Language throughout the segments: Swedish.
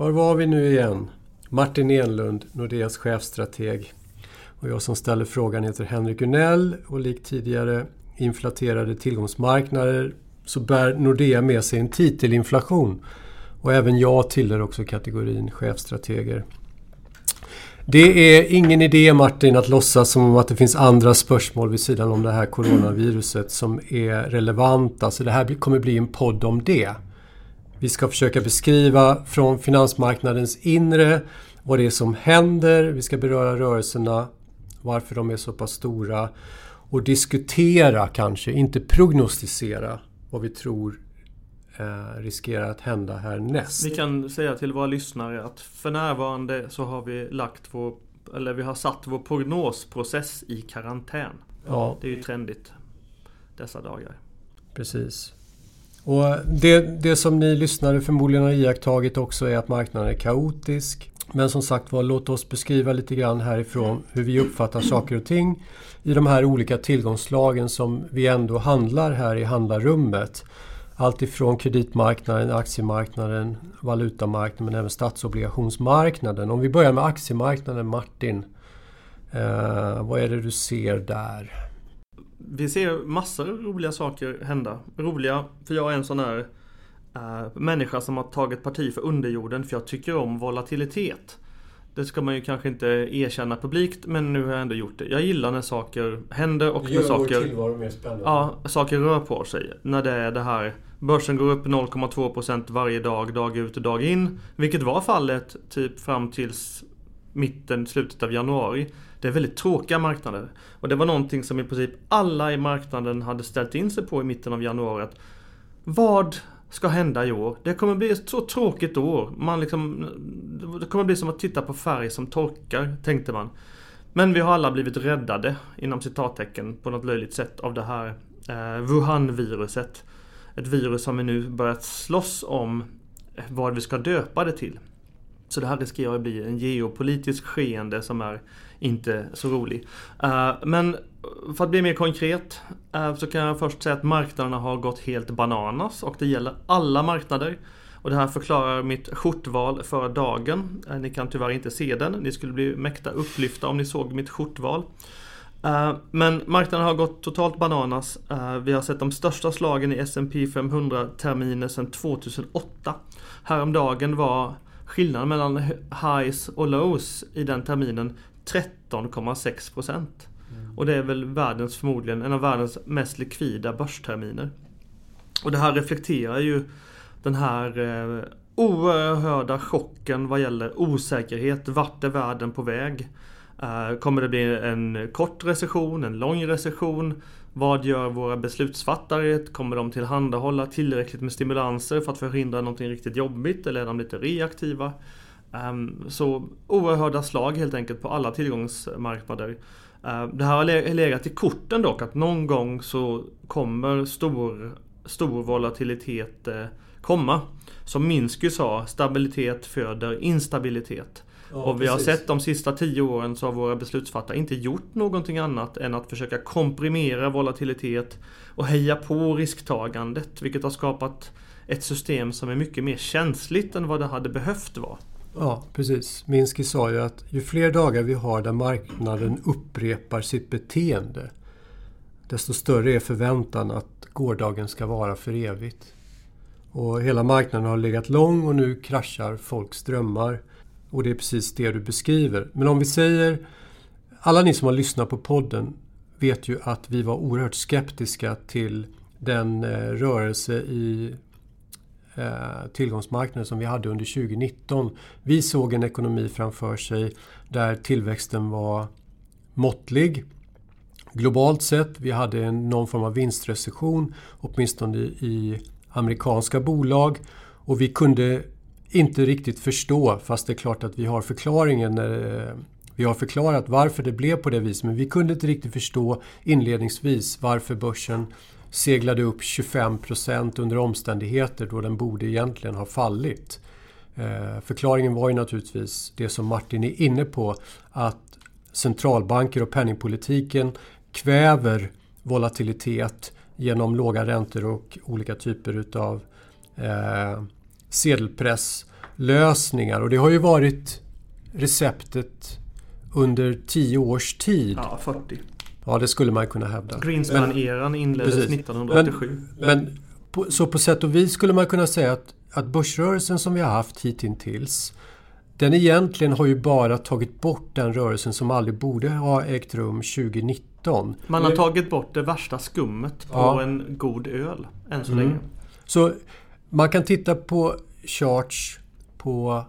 Var var vi nu igen? Martin Enlund, Nordeas chefstrateg. Och jag som ställer frågan heter Henrik Unell och likt tidigare inflaterade tillgångsmarknader så bär Nordea med sig en titelinflation. Och även jag tillhör också kategorin chefstrateger. Det är ingen idé Martin att låtsas som att det finns andra spörsmål vid sidan om det här coronaviruset som är relevanta. Så det här kommer bli en podd om det. Vi ska försöka beskriva från finansmarknadens inre vad det är som händer. Vi ska beröra rörelserna, varför de är så pass stora och diskutera kanske, inte prognostisera vad vi tror eh, riskerar att hända härnäst. Vi kan säga till våra lyssnare att för närvarande så har vi lagt vår, eller vi har satt vår prognosprocess i karantän. Ja. Det är ju trendigt dessa dagar. Precis. Och det, det som ni lyssnare förmodligen har iakttagit också är att marknaden är kaotisk. Men som sagt var, låt oss beskriva lite grann härifrån hur vi uppfattar saker och ting i de här olika tillgångslagen som vi ändå handlar här i handlarrummet. Allt ifrån kreditmarknaden, aktiemarknaden, valutamarknaden men även statsobligationsmarknaden. Om vi börjar med aktiemarknaden, Martin. Eh, vad är det du ser där? Vi ser massor av roliga saker hända. Roliga, för jag är en sån här uh, människa som har tagit parti för underjorden för jag tycker om volatilitet. Det ska man ju kanske inte erkänna publikt men nu har jag ändå gjort det. Jag gillar när saker händer och när saker... mer spännande. Ja, saker rör på sig. När det är det här Börsen går upp 0,2% varje dag, dag ut och dag in. Vilket var fallet typ fram tills mitten, slutet av januari. Det är väldigt tråkiga marknader. Och det var någonting som i princip alla i marknaden hade ställt in sig på i mitten av januari. Att vad ska hända i år? Det kommer bli ett så tråkigt år. Man liksom, det kommer bli som att titta på färg som torkar, tänkte man. Men vi har alla blivit räddade, inom citattecken, på något löjligt sätt av det här eh, Wuhan-viruset. Ett virus som vi nu börjat slåss om eh, vad vi ska döpa det till. Så det här riskerar att bli en geopolitisk skeende som är inte så rolig. Eh, men för att bli mer konkret eh, så kan jag först säga att marknaderna har gått helt bananas och det gäller alla marknader. Och det här förklarar mitt skjortval för dagen. Eh, ni kan tyvärr inte se den. Ni skulle bli mäkta upplyfta om ni såg mitt skjortval. Men marknaden har gått totalt bananas. Vi har sett de största slagen i S&P 500 terminer sedan 2008. Häromdagen var skillnaden mellan highs och lows i den terminen 13,6 procent. Mm. Och det är väl världens förmodligen en av världens mest likvida börsterminer. Och det här reflekterar ju den här eh, oerhörda chocken vad gäller osäkerhet. Vart är världen på väg? Eh, kommer det bli en kort recession, en lång recession? Vad gör våra beslutsfattare? Kommer de tillhandahålla tillräckligt med stimulanser för att förhindra någonting riktigt jobbigt eller är de lite reaktiva? Um, så oerhörda slag helt enkelt på alla tillgångsmarknader. Uh, det här har legat i korten dock att någon gång så kommer stor, stor volatilitet uh, komma. Som Minsky sa, stabilitet föder instabilitet. Ja, och vi precis. har sett de sista tio åren så har våra beslutsfattare inte gjort någonting annat än att försöka komprimera volatilitet och heja på risktagandet. Vilket har skapat ett system som är mycket mer känsligt än vad det hade behövt vara. Ja, precis. Minsky sa ju att ju fler dagar vi har där marknaden upprepar sitt beteende desto större är förväntan att gårdagen ska vara för evigt. Och hela marknaden har legat lång och nu kraschar folks drömmar. Och det är precis det du beskriver. Men om vi säger, alla ni som har lyssnat på podden vet ju att vi var oerhört skeptiska till den eh, rörelse i tillgångsmarknader tillgångsmarknaden som vi hade under 2019. Vi såg en ekonomi framför sig där tillväxten var måttlig globalt sett. Vi hade en, någon form av vinstrecession, åtminstone i amerikanska bolag. Och vi kunde inte riktigt förstå, fast det är klart att vi har förklaringen. när, eh, vi har förklarat varför det blev på det viset, men vi kunde inte riktigt förstå inledningsvis varför börsen seglade upp 25% under omständigheter då den borde egentligen ha fallit. Eh, förklaringen var ju naturligtvis det som Martin är inne på, att centralbanker och penningpolitiken kväver volatilitet genom låga räntor och olika typer utav eh, sedelpresslösningar. och det har ju varit receptet under tio års tid. Ja, 40. Ja, det skulle man kunna hävda. Greenspan-eran inleddes Precis. 1987. Men på, så på sätt och vis skulle man kunna säga att, att börsrörelsen som vi har haft hittills den egentligen har ju bara tagit bort den rörelsen som aldrig borde ha ägt rum 2019. Man har tagit bort det värsta skummet på Ja. en god öl än så Mm. länge. Så man kan titta på charts på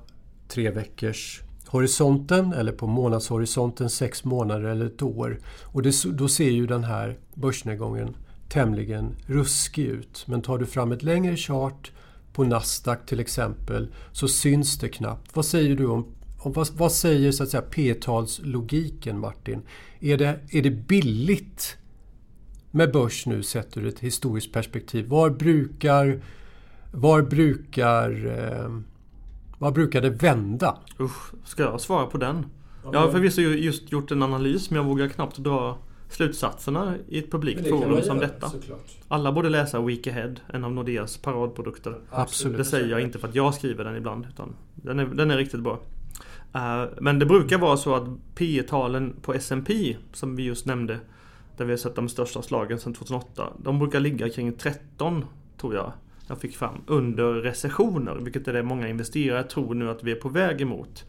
tre veckors horisonten eller på månadshorisonten sex månader eller ett år. Och det, då ser ju den här börsnedgången tämligen ruskig ut. Men tar du fram ett längre chart på Nasdaq till exempel så syns det knappt. Vad säger du om, om vad, vad säger så att säga p-talslogiken Martin? Är det, är det billigt med börs nu sett ur ett historiskt perspektiv? Var brukar, var brukar, eh, var brukar det vända? Usch, ska jag svara på den? Jag har förvisso ju just gjort en analys men jag vågar knappt dra slutsatserna i ett publikt forum som detta. Alla borde läsa Week Ahead, en av Nordeas paradprodukter. Absolut. Det säger jag inte för att jag skriver den ibland utan den är, den är riktigt bra. Eh, men det brukar vara så att P talen på S&P som vi just nämnde där vi har sett de största slagen sedan 2008. De brukar ligga kring 13 tror jag jag fick fram under recessioner vilket är det många investerare tror nu att vi är på väg emot.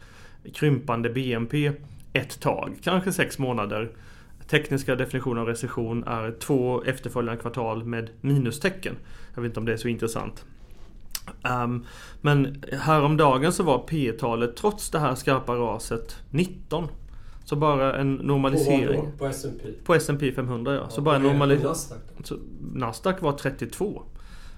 Krympande BNP ett tag, kanske sex månader. Tekniska definitionen av recession är två efterföljande kvartal med minustecken. Jag vet inte om det är så intressant. Um, men häromdagen så var P talet trots det här skarpa raset 19. Så bara en normalisering. På S&P? På S&P 500 ja. Så bara en normalisering. Så Nasdaq var 32.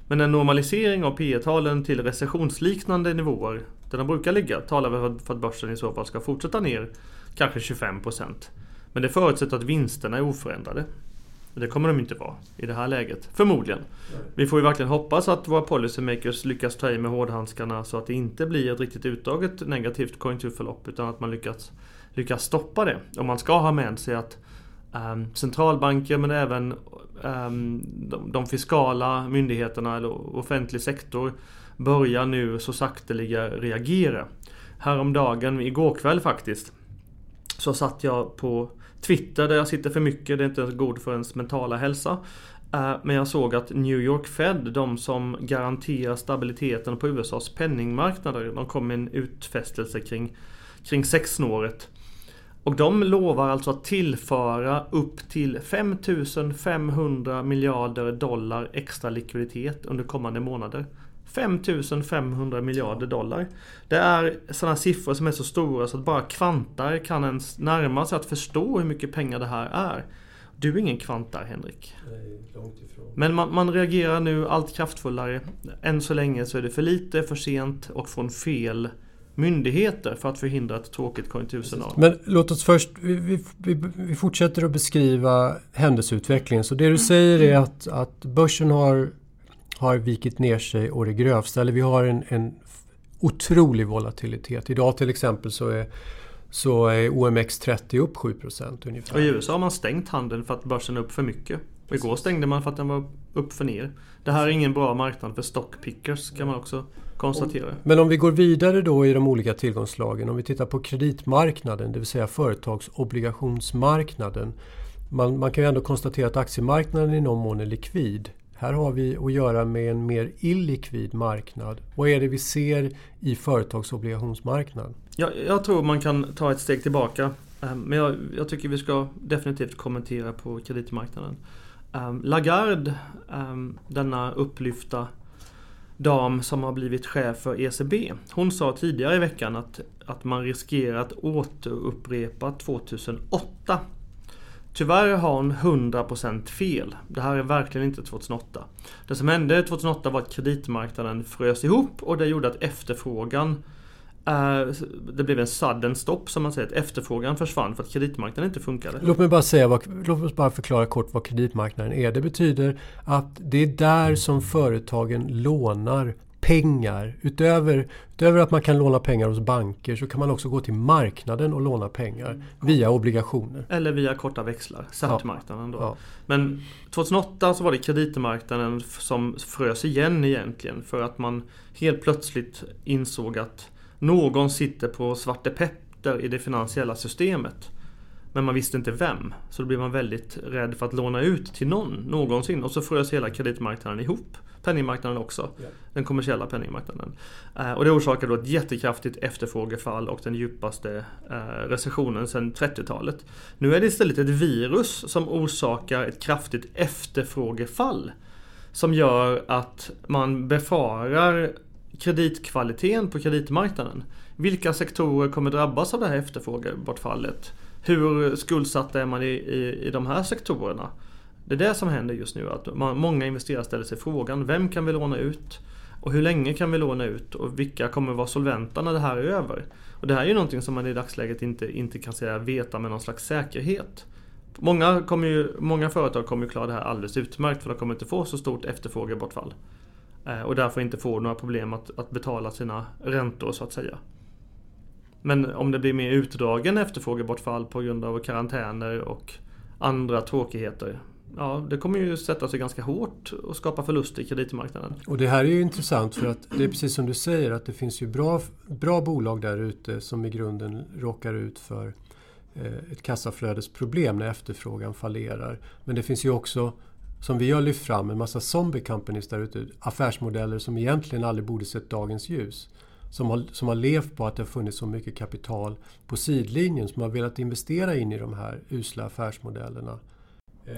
Men en normalisering av P talen till recessionsliknande nivåer där de brukar ligga talar väl för att börsen i så fall ska fortsätta ner kanske 25%. Men det förutsätter att vinsterna är oförändrade. Det kommer de inte vara i det här läget. Förmodligen. Vi får ju verkligen hoppas att våra policymakers lyckas ta i med hårdhandskarna så att det inte blir ett riktigt utdraget negativt konjunkturförlopp utan att man lyckas, lyckas stoppa det. Och man ska ha med sig att Ehm, centralbanker men även ehm, de, de fiskala myndigheterna eller offentlig sektor börjar nu så sakteliga reagera. Häromdagen, igår kväll faktiskt, så satt jag på Twitter där jag sitter för mycket. Det är inte ens god för ens mentala hälsa. Ehm, men jag såg att New York Fed, de som garanterar stabiliteten på USAs penningmarknader, de kom med en utfästelse kring, kring sexsnåret. Och de lovar alltså att tillföra upp till 5500 miljarder dollar extra likviditet under kommande månader. 5500 miljarder dollar. Det är sådana siffror som är så stora så att bara kvantar kan ens närma sig att förstå hur mycket pengar det här är. Du är ingen kvantar Henrik. Nej, långt ifrån. Men man, man reagerar nu allt kraftfullare. Än så länge så är det för lite, för sent och från fel myndigheter för att förhindra ett tråkigt konjunkturscenario. Men låt oss först, vi, vi, vi, vi fortsätter att beskriva händelseutvecklingen. Så det du säger är att, att börsen har, har vikit ner sig och det grövsta. Eller vi har en, en otrolig volatilitet. Idag till exempel så är, så är OMX30 upp 7 ungefär. Och i USA har man stängt handeln för att börsen är upp för mycket. Och igår stängde man för att den var upp för ner. Det här är ingen bra marknad för stockpickers kan man också konstatera. Men om vi går vidare då i de olika tillgångslagen. Om vi tittar på kreditmarknaden, det vill säga företagsobligationsmarknaden. Man, man kan ju ändå konstatera att aktiemarknaden i någon mån är likvid. Här har vi att göra med en mer illikvid marknad. Vad är det vi ser i företagsobligationsmarknaden? Jag, jag tror man kan ta ett steg tillbaka. Eh, Men jag, jag tycker vi ska definitivt kommentera på kreditmarknaden. Eh, Lagarde, eh, denna upplyfta dam som har blivit chef för ECB. Hon sa tidigare i veckan att, att man riskerar att återupprepa 2008. Tyvärr har hon 100% fel. Det här är verkligen inte 2008. Det som hände 2008 var att kreditmarknaden frös ihop och det gjorde att efterfrågan eh, det blev en sudden stopp som man säger. Att efterfrågan försvann för att kreditmarknaden inte funkade. Låt mig bara säga, vad, låt oss bara förklara kort vad kreditmarknaden är. Det betyder att det är där som företagen lånar pengar. Utöver, utöver att man kan låna pengar hos banker så kan man också gå till marknaden och låna pengar via obligationer. Eller via korta växlar, SAT-marknaden då. Ja. Men 2008 så var det kreditmarknaden som frös igen egentligen för att man helt plötsligt insåg att någon sitter på Svarte Petter i det finansiella systemet. Men man visste inte vem. Så då blir man väldigt rädd för att låna ut till någon någonsin. Och så frös hela kreditmarknaden ihop. Penningmarknaden också. Ja. Den kommersiella penningmarknaden. Eh, och det orsakade då ett jättekraftigt efterfrågefall och den djupaste eh, recessionen sedan 30-talet. Nu är det istället ett virus som orsakar ett kraftigt efterfrågefall. Som gör att man befarar kreditkvaliteten på kreditmarknaden. Vilka sektorer kommer drabbas av det här efterfrågebortfallet? Hur skuldsatt är man i, i, i de här sektorerna? Det är det som händer just nu. Att man, många investerare ställer sig frågan Vem kan vi låna ut? Och hur länge kan vi låna ut? Och vilka kommer vara solventa när det här är över? Och det här är ju någonting som man i dagsläget inte, inte kan säga veta med någon slags säkerhet. Många, kommer ju, många företag kommer ju klara det här alldeles utmärkt för de kommer inte få så stort efterfrågebortfall. Eh, och därför inte får några problem att, att betala sina räntor så att säga. Men om det blir mer utdragen efterfrågebortfall på grund av karantäner och andra tråkigheter. Ja, det kommer ju sätta sig ganska hårt och skapa förluster i kreditmarknaden. Och det här är ju intressant för att det är precis som du säger att det finns ju bra, bra bolag där ute som i grunden råkar ut för eh, ett kassaflödesproblem när efterfrågan fallerar. Men det finns ju också, som vi har lyft fram, en massa zombie companies där ute. Affärsmodeller som egentligen aldrig borde sett dagens ljus som har, som har levt på att det har funnits så mycket kapital på sidlinjen som har velat investera in i de här usla affärsmodellerna.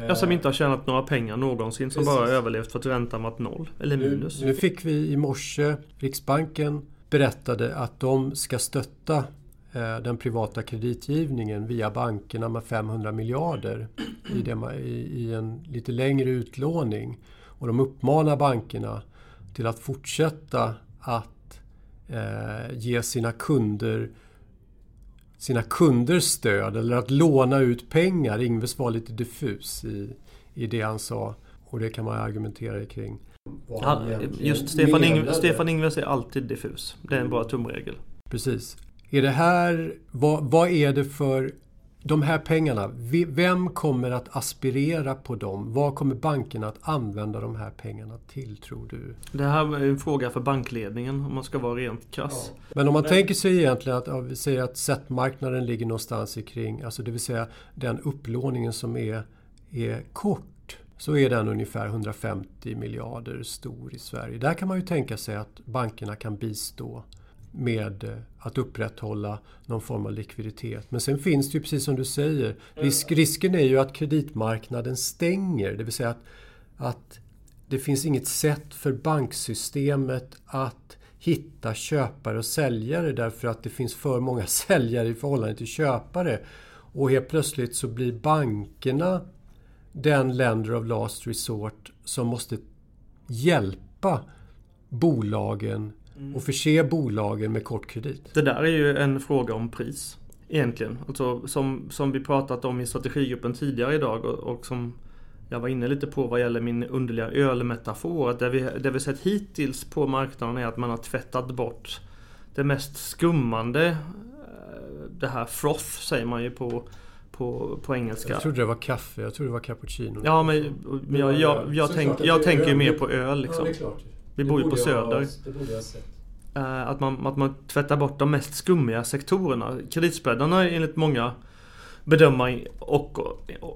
Ja, som inte har tjänat några pengar någonsin, som Precis. bara överlevt för att räntan varit noll eller minus. Nu, nu fick vi i morse, Riksbanken berättade att de ska stötta den privata kreditgivningen via bankerna med 500 miljarder i, det, i, en lite längre utlåning. Och de uppmanar bankerna till att fortsätta att eh, ge sina kunder sina kunder stöd eller att låna ut pengar. Ingves var lite diffus i, i det han sa och det kan man argumentera kring. Ja, just Stefan, Ing Stefan Ingves är alltid diffus. Det är en bra tumregel. Precis. Är det här, vad, vad är det för de här pengarna, vem kommer att aspirera på dem? Vad kommer bankerna att använda de här pengarna till, tror du? Det här är en fråga för bankledningen, om man ska vara rent krass. Ja. Men om man Men... tänker sig egentligen att, vi säger att sättmarknaden ligger någonstans kring, alltså det vill säga den upplåningen som är, är kort, så är den ungefär 150 miljarder stor i Sverige. Där kan man ju tänka sig att bankerna kan bistå med eh, att upprätthålla någon form av likviditet. Men sen finns det ju precis som du säger, risk, risken är ju att kreditmarknaden stänger. Det vill säga att, att det finns inget sätt för banksystemet att hitta köpare och säljare därför att det finns för många säljare i förhållande till köpare. Och helt plötsligt så blir bankerna den lender of last resort som måste hjälpa bolagen Mm. och förse bolagen med kort kredit. Det där är ju en fråga om pris. Egentligen. Alltså, som, som vi pratat om i strategigruppen tidigare idag och, och som jag var inne lite på vad gäller min underliga ölmetafor. Att det vi, det vi sett hittills på marknaden är att man har tvättat bort det mest skummande. Eh, det här froth säger man ju på, på, på engelska. Jag trodde det var kaffe, jag trodde det var cappuccino. Ja men, men jag, jag, jag, jag, tänk, jag tänker ju mer på öl liksom. Ja, det. Vi bor ju på Söder. Eh, att man, att man tvättar bort de mest skummiga sektorerna. Kreditspreadarna enligt många bedömare och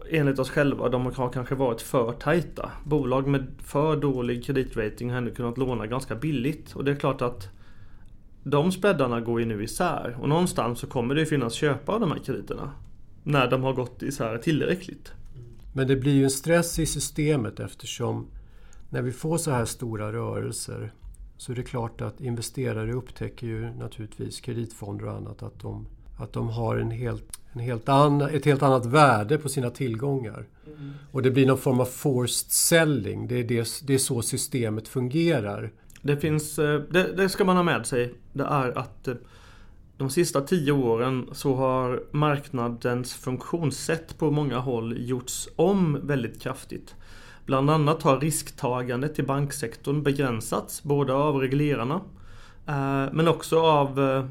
enligt oss själva, de har kanske varit för tajta. Bolag med för dålig kreditrating har ändå kunnat låna ganska billigt. Och det är klart att de spreadarna går ju nu isär. Och någonstans så kommer det finnas köpare av de här krediterna. När de har gått isär tillräckligt. Men det blir ju en stress i systemet eftersom när vi får så här stora rörelser så är det klart att investerare upptäcker ju naturligtvis kreditfonder och annat att de, att de har en helt, en helt an, ett helt annat värde på sina tillgångar. Mm. Och det blir någon form av forced selling. Det är, det, det är så systemet fungerar. Det finns, eh, det, det ska man ha med sig. Det är att eh, de sista tio åren så har marknadens funktionssätt på många håll gjorts om väldigt kraftigt. Bland annat har risktagandet i banksektorn begränsats både av reglerarna eh, men också av eh,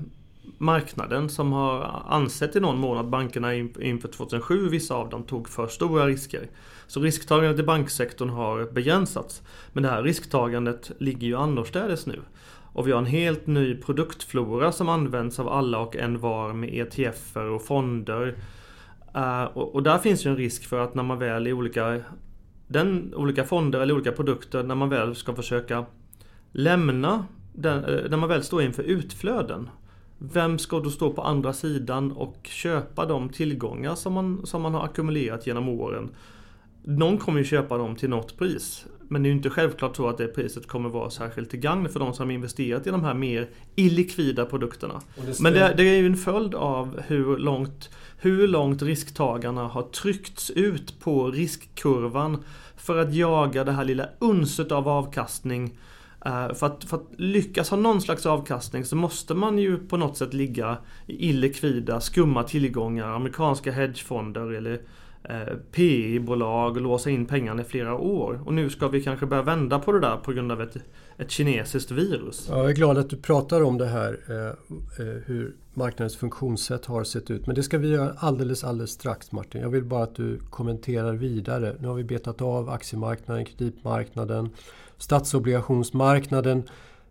marknaden som har ansett i någon mån att bankerna inför 2007, vissa av dem, tog för stora risker. Så risktagandet i banksektorn har begränsats. Men det här risktagandet ligger ju annorstädes nu. Och vi har en helt ny produktflora som används av alla och en var med ETFer och fonder. Eh, och, där finns ju en risk för att när man väl i olika, den, olika fonder eller olika produkter, när man väl ska försöka lämna, den, eh, när man väl står inför utflöden. Vem ska då stå på andra sidan och köpa de tillgångar som man, som man har ackumulerat genom åren? Någon kommer ju köpa dem till något pris. Men det är ju inte självklart så att det priset kommer vara särskilt till gagn för de som investerat i de här mer illikvida produkterna. Det Men det, det, är ju en följd av hur långt, hur långt risktagarna har tryckts ut på riskkurvan för att jaga det här lilla unset av avkastning. Eh, för att, för att lyckas ha någon slags avkastning så måste man ju på något sätt ligga i illikvida, skumma tillgångar, amerikanska hedgefonder eller Eh, PI-bolag och låsa in pengarna i flera år. Och nu ska vi kanske börja vända på det där på grund av ett, ett kinesiskt virus. Ja, jag är glad att du pratar om det här, eh, eh, hur marknadens funktionssätt har sett ut. Men det ska vi göra alldeles, alldeles strax Martin. Jag vill bara att du kommenterar vidare. Nu har vi betat av aktiemarknaden, kreditmarknaden, statsobligationsmarknaden.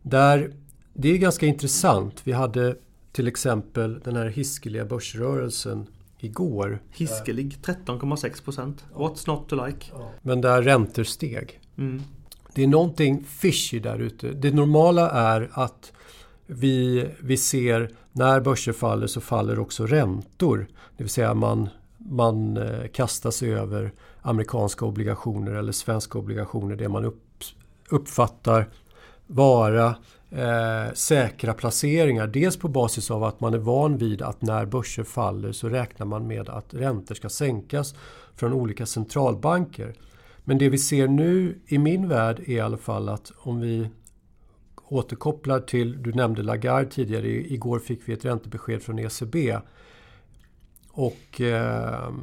Där det är ganska intressant. Vi hade till exempel den här hiskeliga börsrörelsen igår. Hiskelig 13,6 What's not to like? Men där räntor steg. Mm. Det är någonting fishy där ute. Det normala är att vi, vi ser när börser faller så faller också räntor. Det vill säga man, man eh, kastar sig över amerikanska obligationer eller svenska obligationer. Det man upp, uppfattar vara eh, säkra placeringar. Dels på basis av att man är van vid att när börser faller så räknar man med att räntor ska sänkas från olika centralbanker. Men det vi ser nu i min värld är i alla fall att om vi återkopplar till, du nämnde Lagarde tidigare, igår fick vi ett räntebesked från ECB. Och eh,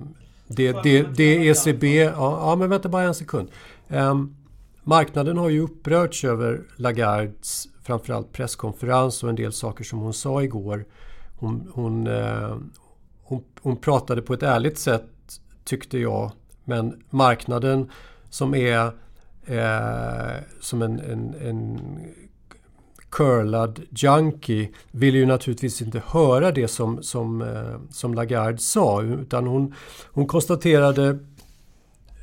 det, det, det ECB, ja, ja, men vänta bara en sekund. Um, marknaden har ju upprörts över Lagardes framförallt presskonferens och en del saker som hon sa igår. Hon, hon, eh, hon, hon pratade på ett ärligt sätt tyckte jag. Men marknaden som är eh, som en, en, en curlad junkie vill ju naturligtvis inte höra det som, som, eh, som Lagarde sa. Utan hon, hon konstaterade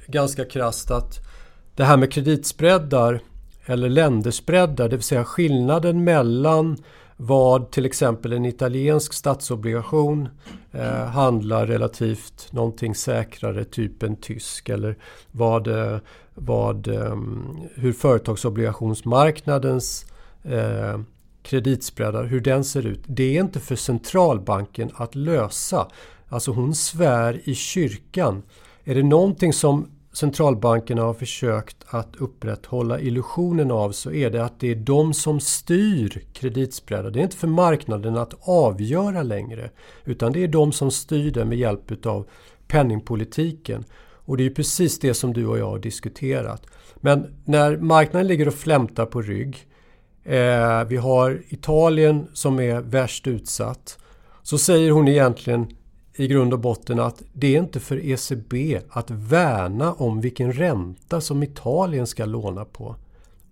ganska krast att det här med kreditspreadar eller länderspreadar, det vill säga skillnaden mellan vad till exempel en italiensk statsobligation eh, handlar relativt någonting säkrare, typ en tysk eller vad, eh, vad, ehm, hur företagsobligationsmarknadens eh, kreditspreadar, hur den ser ut. Det är inte för centralbanken att lösa. Alltså hon svär i kyrkan. Är det någonting som centralbankerna har försökt att upprätthålla illusionen av så är det att det är de som styr kreditspreadar. Det är inte för marknaden att avgöra längre. Utan det är de som styr det med hjälp av penningpolitiken. Och det är precis det som du och jag har diskuterat. Men när marknaden ligger och flämtar på rygg. Eh, vi har Italien som är värst utsatt. Så säger hon egentligen i grund och botten att det är inte för ECB att värna om vilken ränta som Italien ska låna på.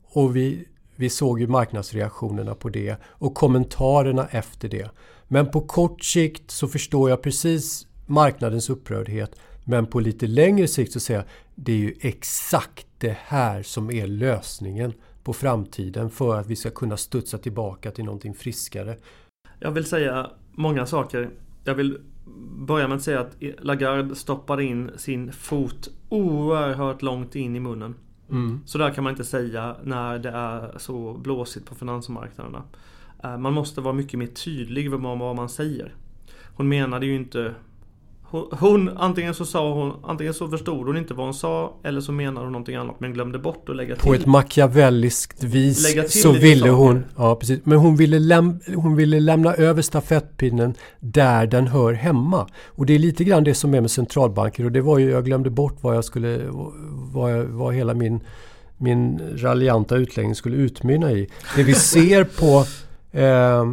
Och vi, vi såg ju marknadsreaktionerna på det och kommentarerna efter det. Men på kort sikt så förstår jag precis marknadens upprördhet. Men på lite längre sikt så säger jag det är ju exakt det här som är lösningen på framtiden för att vi ska kunna studsa tillbaka till någonting friskare. Jag vill säga många saker. Jag vill börja med att säga att Lagarde stoppade in sin fot oerhört långt in i munnen. Mm. Så där kan man inte säga när det är så blåsigt på finansmarknaderna. Eh, man måste vara mycket mer tydlig med vad man säger. Hon menade ju inte hon, antingen så sa hon, antingen så förstod hon inte vad hon sa eller så menade hon någonting annat men glömde bort att lägga till. På ett machiavelliskt vis så ville hon, ja precis, men hon ville, läm, hon ville lämna över stafettpinnen där den hör hemma. Och det är lite grann det som är med centralbanker och det var ju, jag glömde bort vad jag skulle, vad, jag, vad hela min, min raljanta utläggning skulle utmynna i. Det vi ser på eh,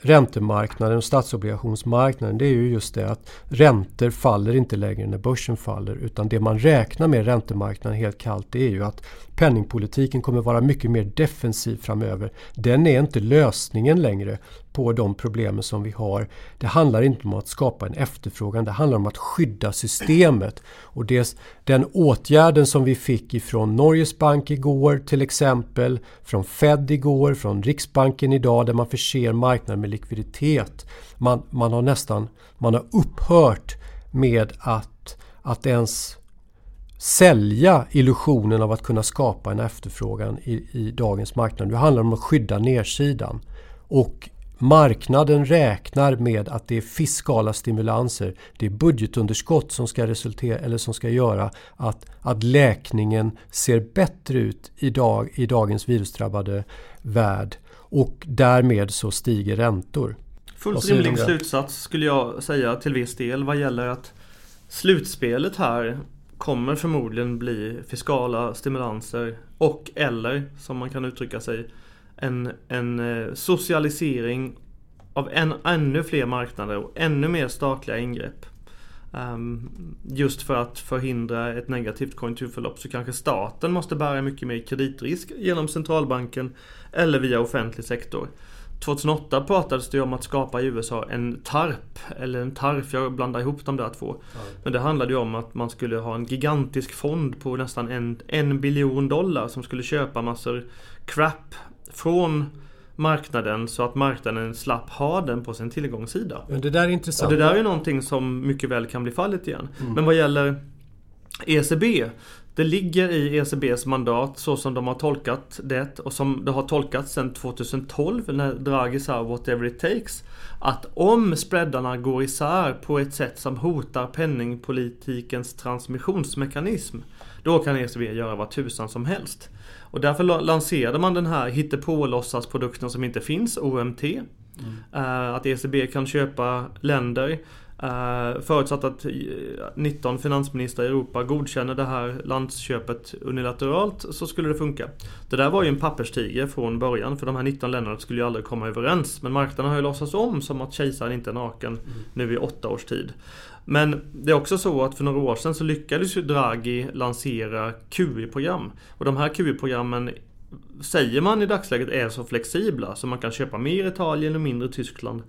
räntemarknaden och statsobligationsmarknaden det är ju just det att räntor faller inte längre när börsen faller utan det man räknar med räntemarknaden helt kallt det är ju att penningpolitiken kommer vara mycket mer defensiv framöver. Den är inte lösningen längre på de problemen som vi har. Det handlar inte om att skapa en efterfrågan, det handlar om att skydda systemet. Och det, den åtgärden som vi fick ifrån Norges bank igår till exempel, från Fed igår, från Riksbanken idag där man förser marknaden med likviditet. Man, man har nästan man har upphört med att, att ens sälja illusionen av att kunna skapa en efterfrågan i, i dagens marknad. Nu handlar det om att skydda nedsidan. Och marknaden räknar med att det är fiskala stimulanser. Det är budgetunderskott som ska, resultera, eller som ska göra att, att läkningen ser bättre ut idag, i dagens virusdrabbade värld. Och därmed så stiger räntor. Fullt rimlig slutsats skulle jag säga till viss del vad gäller att slutspelet här kommer förmodligen bli fiskala stimulanser och eller, som man kan uttrycka sig, en, en eh, socialisering av en, ännu fler marknader och ännu mer statliga ingrepp. Um, just för att förhindra ett negativt konjunkturförlopp så kanske staten måste bära mycket mer kreditrisk genom centralbanken eller via offentlig sektor. 2008 pratades det om att skapa i USA en TARP, eller en TARF, jag blandar ihop de där två. Ja. Men det handlade ju om att man skulle ha en gigantisk fond på nästan en, en biljon dollar som skulle köpa massor crap från marknaden så att marknaden slapp ha den på sin tillgångssida. Men det där är intressant. Och det där är någonting som mycket väl kan bli fallet igen. Mm. Men vad gäller ECB det ligger i ECBs mandat så som de har tolkat det och som det har tolkats sedan 2012 när Draghi sa whatever it takes. Att om spreadarna går isär på ett sätt som hotar penningpolitikens transmissionsmekanism då kan ECB göra vad tusan som helst. Och därför lanserade man den här hittepå-låtsasprodukten som inte finns, OMT. Mm. Uh, att ECB kan köpa länder Uh, förutsatt att 19 finansministrar i Europa godkänner det här landsköpet unilateralt så skulle det funka. Det där var ju en papperstiger från början för de här 19 länderna skulle ju aldrig komma överens. Men marknaden har ju låtsats om som att kejsaren inte är naken mm. nu i åtta års tid. Men det är också så att för några år sedan så lyckades ju Draghi lansera QE-program. Och de här QE-programmen säger man i dagsläget är så flexibla så man kan köpa mer Italien och mindre Tyskland.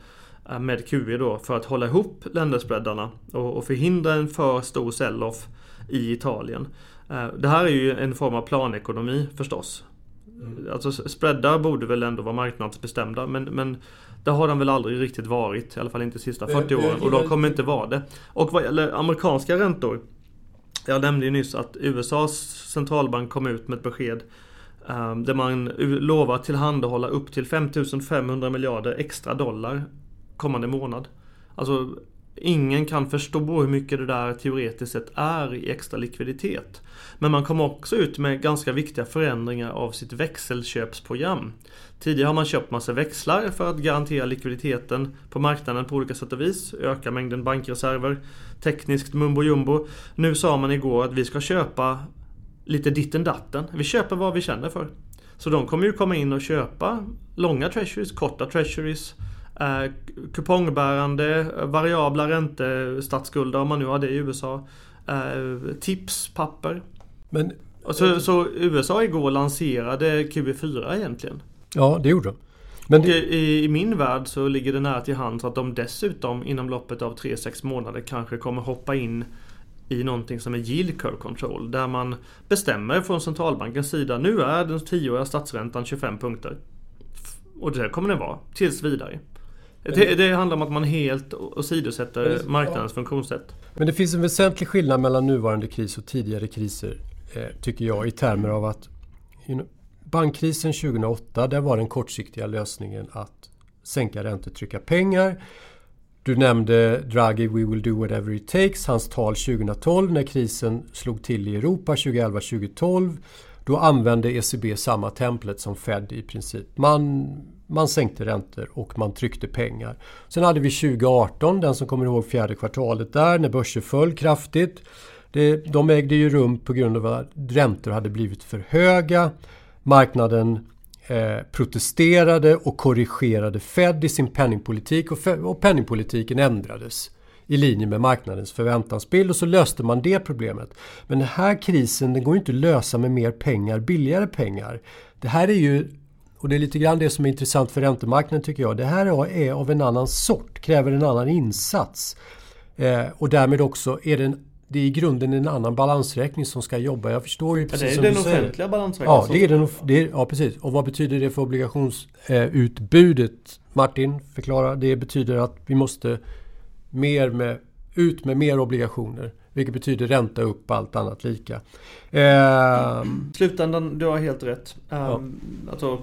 Eh, med QE då för att hålla ihop länderspreadarna och, förhindra en för stor sell-off i Italien. Eh, det här är ju en form av planekonomi förstås. Mm. Alltså spreadar borde väl ändå vara marknadsbestämda men, men det har de väl aldrig riktigt varit, i alla fall inte de sista 40 åren och de kommer inte vara det. Och vad gäller amerikanska räntor Jag nämnde ju nyss att USAs centralbank kom ut med ett besked um, där man lovar tillhandahålla upp till 5500 miljarder extra dollar kommande månad. Alltså Ingen kan förstå hur mycket det där teoretiskt sett är i extra likviditet. Men man kom också ut med ganska viktiga förändringar av sitt växelköpsprogram. Tidigare har man köpt massa växlar för att garantera likviditeten på marknaden på olika sätt och vis. Öka mängden bankreserver. Tekniskt mumbo jumbo. Nu sa man igår att vi ska köpa lite ditten datten. Vi köper vad vi känner för. Så de kommer ju komma in och köpa långa treasuries, korta treasuries Eh, kupongbärande, variabla räntestatsskulder om man nu har det i USA. Eh, tipspapper. Men, så, så USA igår lanserade QE4 egentligen. Ja, det gjorde de. Men det... i, i, min värld så ligger det nära till hands att de dessutom inom loppet av 3-6 månader kanske kommer hoppa in i någonting som är yield curve control. Där man bestämmer från centralbankens sida nu är den tioåriga statsräntan 25 punkter. Och det kommer den vara tills vidare. Det, det, handlar om att man helt åsidosätter marknadens funktionssätt. Men det finns en väsentlig skillnad mellan nuvarande kris och tidigare kriser. Eh, tycker jag i termer av att you know, bankkrisen 2008 där var den kortsiktiga lösningen att sänka räntor, trycka pengar. Du nämnde Draghi We will do whatever it takes, hans tal 2012 när krisen slog till i Europa 2011-2012. Då använde ECB samma templet som Fed i princip. Man man sänkte räntor och man tryckte pengar. Sen hade vi 2018, den som kommer ihåg fjärde kvartalet där, när börser föll kraftigt. Det, de ägde ju rum på grund av att räntor hade blivit för höga. Marknaden eh, protesterade och korrigerade Fed i sin penningpolitik och, och penningpolitiken ändrades i linje med marknadens förväntansbild och så löste man det problemet. Men den här krisen den går inte att lösa med mer pengar, billigare pengar. Det här är ju, och det är lite grann det som är intressant för räntemarknaden tycker jag, det här är av en annan sort, kräver en annan insats. Eh, och därmed också är det en det är i grunden en annan balansräkning som ska jobba. Jag förstår ju precis ja, det är som den offentliga balansräkningen. Ja, det är den, det är, ja, precis. Och vad betyder det för obligationsutbudet? Eh, Martin, förklara. Det betyder att vi måste mer med, ut med mer obligationer. Vilket betyder ränta upp allt annat lika. Eh, Slutändan, du har helt rätt. Um, ja. alltså,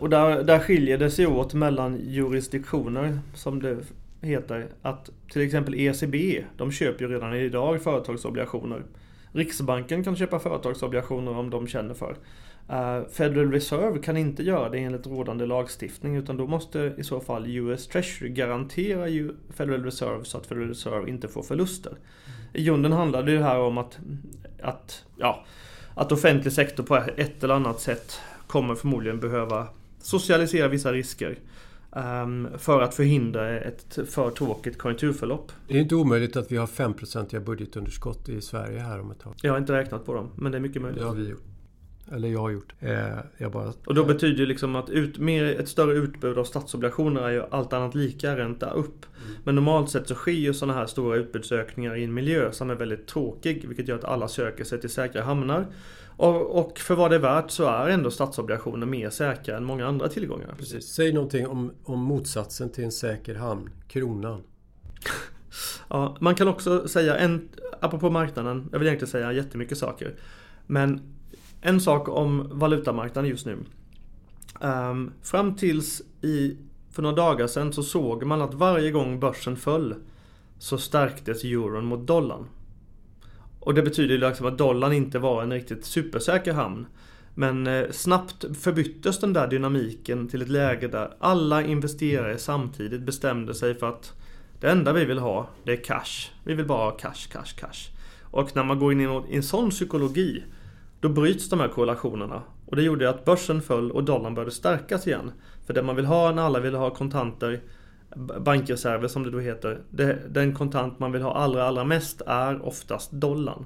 och där, där skiljer det sig åt mellan jurisdiktioner som det heter. Att till exempel ECB, de köper ju redan idag företagsobligationer. Riksbanken kan köpa företagsobligationer om de känner för. Uh, Federal Reserve kan inte göra det enligt rådande lagstiftning utan då måste i så fall US Treasury garantera Federal Reserve så att Federal Reserve inte får förluster. Mm. I grunden handlar det ju här om att, att, ja, att offentlig sektor på ett eller annat sätt kommer förmodligen behöva socialisera vissa risker. Um, för att förhindra ett för tråkigt konjunkturförlopp. Det är inte omöjligt att vi har 5-procentiga budgetunderskott i Sverige här om ett tag. Jag har inte räknat på dem, men det är mycket möjligt. Det har vi gjort. Eller jag har gjort. Eh, jag bara, och då betyder det liksom att ut, mer, ett större utbud av statsobligationer är ju allt annat lika ränta upp. Mm. Men normalt sett så sker ju sådana här stora utbudsökningar i en miljö som är väldigt tråkig. Vilket gör att alla söker sig till säkra hamnar. Och, och för vad det är värt så är ändå statsobligationer mer säkra än många andra tillgångar. Precis. Säg någonting om, om motsatsen till en säker hamn. Kronan. ja, man kan också säga, en, apropå marknaden, jag vill egentligen säga jättemycket saker. Men en sak om valutamarknaden just nu. Um, fram tills i, för några dagar sedan så såg man att varje gång börsen föll så stärktes euron mot dollarn. Och det betyder liksom att dollarn inte var en riktigt supersäker hamn. Men eh, snabbt förbyttes den där dynamiken till ett läge där alla investerare samtidigt bestämde sig för att det enda vi vill ha, det är cash. Vi vill bara ha cash, cash, cash. Och när man går in i en sån psykologi då bryts de här korrelationerna. Och det gjorde att börsen föll och dollarn började stärkas igen. För det man vill ha när alla vill ha kontanter, bankreserver som det då heter, det, den kontant man vill ha allra, allra mest är oftast dollarn.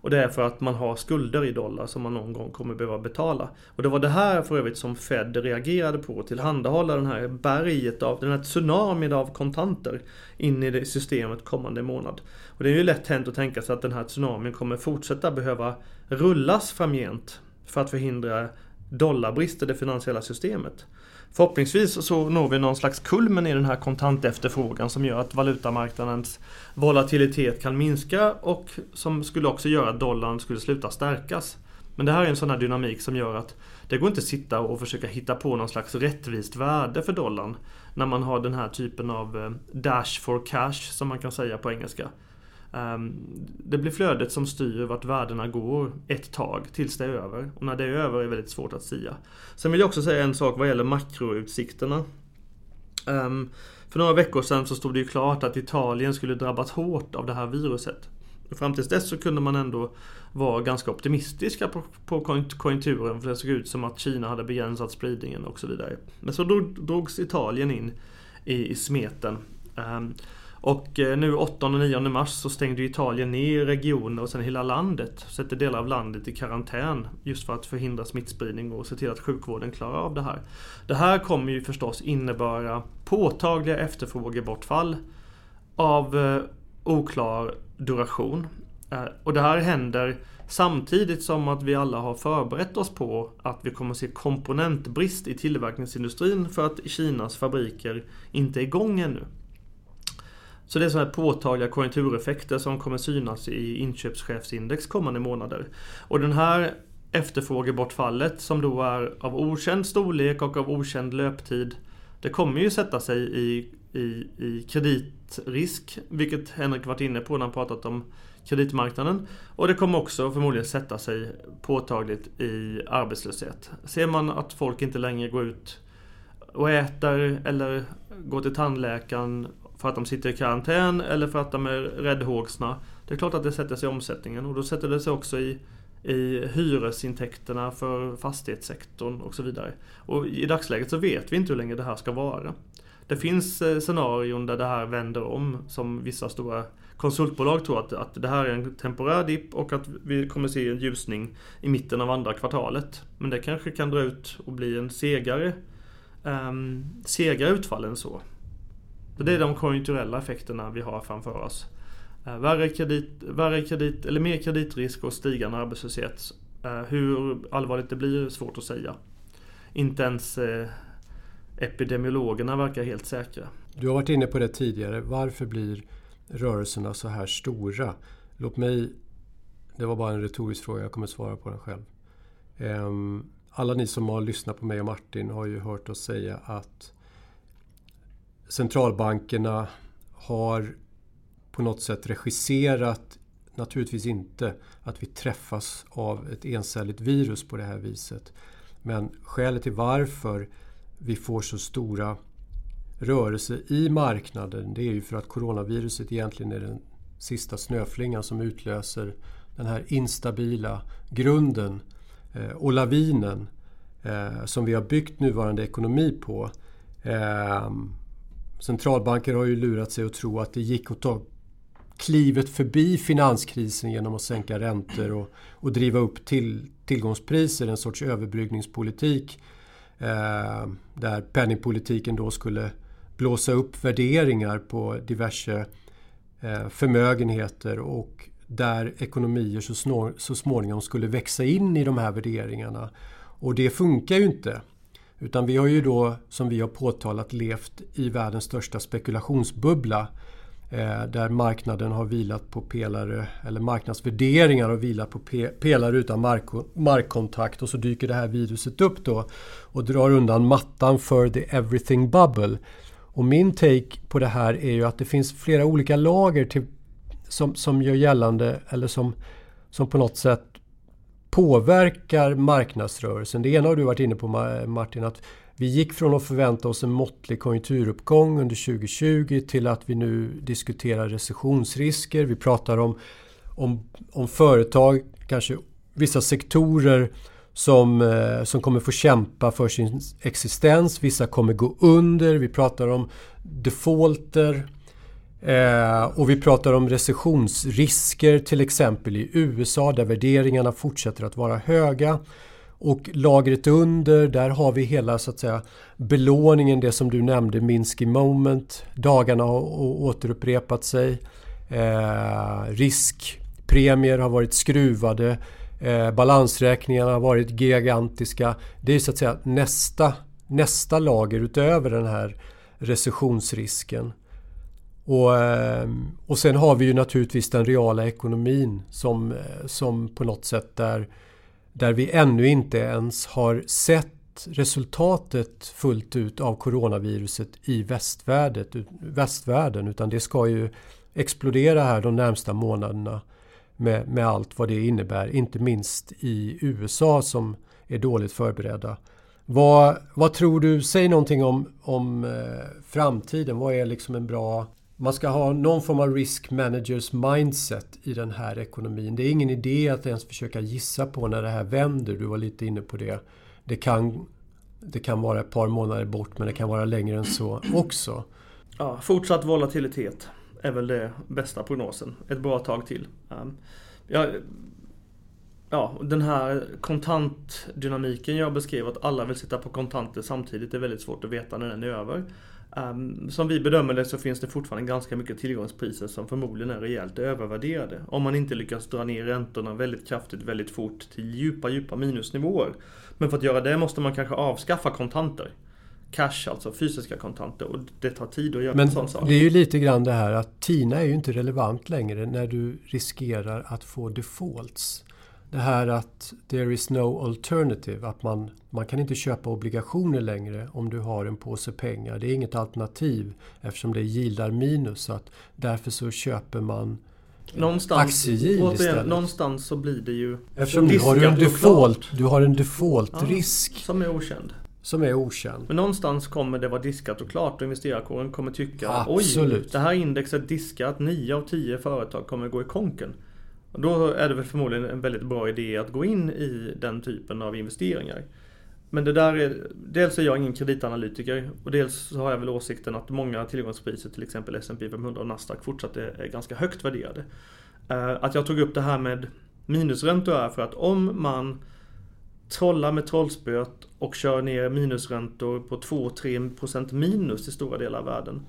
Och det är för att man har skulder i dollar som man någon gång kommer behöva betala. Och det var det här för övrigt som Fed reagerade på. Tillhandahålla den här berget av, den här tsunamin av kontanter in i det systemet kommande månad. Och det är ju lätt hänt att tänka sig att den här tsunamin kommer fortsätta behöva rullas framgent för att förhindra dollarbrist i det finansiella systemet. Förhoppningsvis så når vi någon slags kulmen i den här kontantefterfrågan som gör att valutamarknadens volatilitet kan minska och som skulle också göra att dollarn skulle sluta stärkas. Men det här är en sån här dynamik som gör att det går inte att sitta och försöka hitta på någon slags rättvist värde för dollarn när man har den här typen av eh, dash for cash som man kan säga på engelska. Ehm, det blir flödet som styr vart värdena går ett tag tills det är över. Och när det är över är det väldigt svårt att sia. Sen vill jag också säga en sak vad gäller makroutsikterna. Ehm, för några veckor sedan så stod det ju klart att Italien skulle drabbas hårt av det här viruset. Fram tills dess så kunde man ändå vara ganska optimistiska på, på konjunkturen för det såg ut som att Kina hade begränsat spridningen och så vidare. Men så drogs Italien in i, i smeten. Ehm, och eh, nu 8 och 9 mars så stängde Italien ner regioner och sen hela landet. Sätter delar av landet i karantän. Just för att förhindra smittspridning och se till att sjukvården klarar av det här. Det här kommer ju förstås innebära påtagliga efterfrågebortfall av eh, oklar duration. Eh, och det här händer samtidigt som att vi alla har förberett oss på att vi kommer att se komponentbrist i tillverkningsindustrin för att Kinas fabriker inte är igång ännu. Så det är sådana här påtagliga konjunktureffekter som kommer synas i inköpschefsindex kommande månader. Och den här efterfrågebortfallet som då är av okänd storlek och av okänd löptid. Det kommer ju sätta sig i, i, i kreditrisk, vilket Henrik varit inne på när han pratat om kreditmarknaden. Och det kommer också förmodligen sätta sig påtagligt i arbetslöshet. Ser man att folk inte längre går ut och äter eller går till tandläkaren för att de sitter i karantän eller för att de är räddhågsna. Det är klart att det sätter sig i omsättningen och då sätter det sig också i i hyresintäkterna för fastighetssektorn och så vidare. Och i dagsläget så vet vi inte hur länge det här ska vara. Det finns eh, scenarion där det här vänder om som vissa stora konsultbolag tror att, att det här är en temporär dipp och att vi kommer se en ljusning i mitten av andra kvartalet. Men det kanske kan dra ut och bli en segare, um, segare utfall än så. Det är de konjunkturella effekterna vi har framför oss. Uh, värre, kredit, värre kredit, eller mer kreditrisk och stigande arbetslöshet. Uh, hur allvarligt det blir är svårt att säga. Inte ens uh, epidemiologerna verkar helt säkra. Du har varit inne på det tidigare. Varför blir rörelserna så här stora? Låt mig... Det var bara en retorisk fråga, jag kommer svara på den själv. Ehm, alla ni som har lyssnat på mig och Martin har ju hört oss säga att centralbankerna har på något sätt regisserat, naturligtvis inte, att vi träffas av ett encelligt virus på det här viset. Men skälet till varför vi får så stora rörelser i marknaden det är ju för att coronaviruset egentligen är den sista snöflingan som utlöser den här instabila grunden eh, och lavinen eh, som vi har byggt nuvarande ekonomi på. Ehm, Centralbanker har ju lurat sig att tro att det gick att ta klivet förbi finanskrisen genom att sänka räntor och, och driva upp till, tillgångspriser, en sorts överbryggningspolitik Eh, där penningpolitiken då skulle blåsa upp värderingar på diverse eh, förmögenheter och där ekonomier så, snor, så småningom skulle växa in i de här värderingarna. Och det funkar ju inte. Utan vi har ju då, som vi har påtalat, levt i världens största spekulationsbubbla eh, där marknaden har vilat på pelare, eller marknadsvärderingar har vilat på pelare utan mark markkontakt och så dyker det här viruset upp då och drar undan mattan för the everything bubble. Och min take på det här är ju att det finns flera olika lager till, som, som gör gällande eller som, som på något sätt påverkar marknadsrörelsen. Det ena har du varit inne på Martin, att vi gick från att förvänta oss en måttlig konjunkturuppgång under 2020 till att vi nu diskuterar recessionsrisker. Vi pratar om, om, om företag, kanske vissa sektorer som, eh, som kommer få kämpa för sin existens. Vissa kommer gå under. Vi pratar om defaulter. Eh, och vi pratar om recessionsrisker till exempel i USA där värderingarna fortsätter att vara höga. Och lagret under, där har vi hela så att säga belåningen, det som du nämnde, Minsky moment. Dagarna har återupprepat sig. Eh, riskpremier har varit skruvade. Eh, balansräkningarna har varit gigantiska. Det är så att säga nästa, nästa lager utöver den här recessionsrisken. Och, ehm, och sen har vi ju naturligtvis den reala ekonomin som, eh, som på något sätt där där vi ännu inte ens har sett resultatet fullt ut av coronaviruset i västvärlden utan det ska ju explodera här de närmsta månaderna med, med allt vad det innebär. Inte minst i USA som är dåligt förberedda. Vad, vad tror du, säg någonting om, om eh, framtiden. Vad är liksom en bra man ska ha någon form av risk managers mindset i den här ekonomin. Det är ingen idé att ens försöka gissa på när det här vänder. Du var lite inne på det. Det kan, det kan vara ett par månader bort men det kan vara längre än så också. Ja, fortsatt volatilitet är väl det bästa prognosen. Ett bra tag till. Um, ja, ja, den här kontantdynamiken jag beskrev, att alla vill sitta på kontanter samtidigt, det är väldigt svårt att veta när den är över. Um, som vi bedömer det så finns det fortfarande ganska mycket tillgångspriser som förmodligen är rejält övervärderade. Om man inte lyckas dra ner räntorna väldigt kraftigt, väldigt fort till djupa, djupa minusnivåer. Men för att göra det måste man kanske avskaffa kontanter. Cash, alltså fysiska kontanter. Och det tar tid att göra Men en sån sak. det är ju lite grann det här att TINA är ju inte relevant längre när du riskerar att få defaults det här att there is no alternative, att man, man kan inte köpa obligationer längre om du har en påse pengar. Det är inget alternativ eftersom det gildar minus. Så att därför så köper man någonstans, aktiegiv istället. Någonstans så blir det ju Eftersom du har en default, du har en default-risk. Ja, som är okänd. Som är okänd. Men någonstans kommer det vara diskat och klart och investerarkåren kommer tycka Absolut. Oj, det här indexet diskat, 9 av 10 företag kommer gå i konken. Då är det väl förmodligen en väldigt bra idé att gå in i den typen av investeringar. Men det där är, dels är jag ingen kreditanalytiker och dels så har jag väl åsikten att många tillgångspriser, till exempel S&P 500 och Nasdaq, fortsatt är, ganska högt värderade. Eh, att jag tog upp det här med minusräntor är för att om man trollar med trollspöet och kör ner minusräntor på 2-3% minus i stora delar av världen.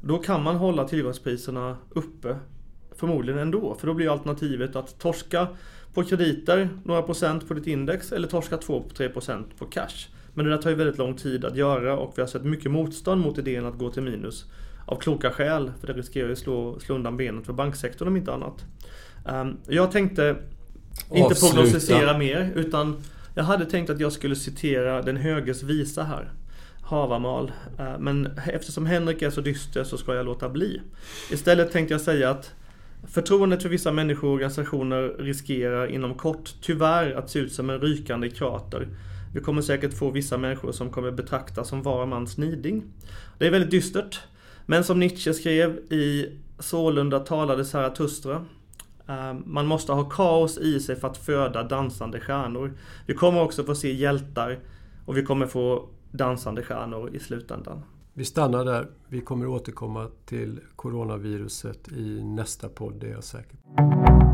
Då kan man hålla tillgångspriserna uppe förmodligen ändå. För då blir alternativet att torska på krediter några procent på ditt index eller torska 2-3% på cash. Men det där tar ju väldigt lång tid att göra och vi har sett mycket motstånd mot idén att gå till minus. Av kloka skäl, för det riskerar ju slå, slå undan benet för banksektorn om inte annat. Um, jag tänkte inte prognostisera mer utan jag hade tänkt att jag skulle citera den höges visa här. Havamal. Uh, men eftersom Henrik är så dyster så ska jag låta bli. Istället tänkte jag säga att Förtroendet för vissa människor och organisationer riskerar inom kort tyvärr att se ut som en rykande krater. Vi kommer säkert få vissa människor som kommer betraktas som var mans niding. Det är väldigt dystert. Men som Nietzsche skrev i Sålunda talade Zarathustra. Eh, man måste ha kaos i sig för att föda dansande stjärnor. Vi kommer också få se hjältar och vi kommer få dansande stjärnor i slutändan. Vi stannar där. Vi kommer återkomma till coronaviruset i nästa podd, det är jag säker på.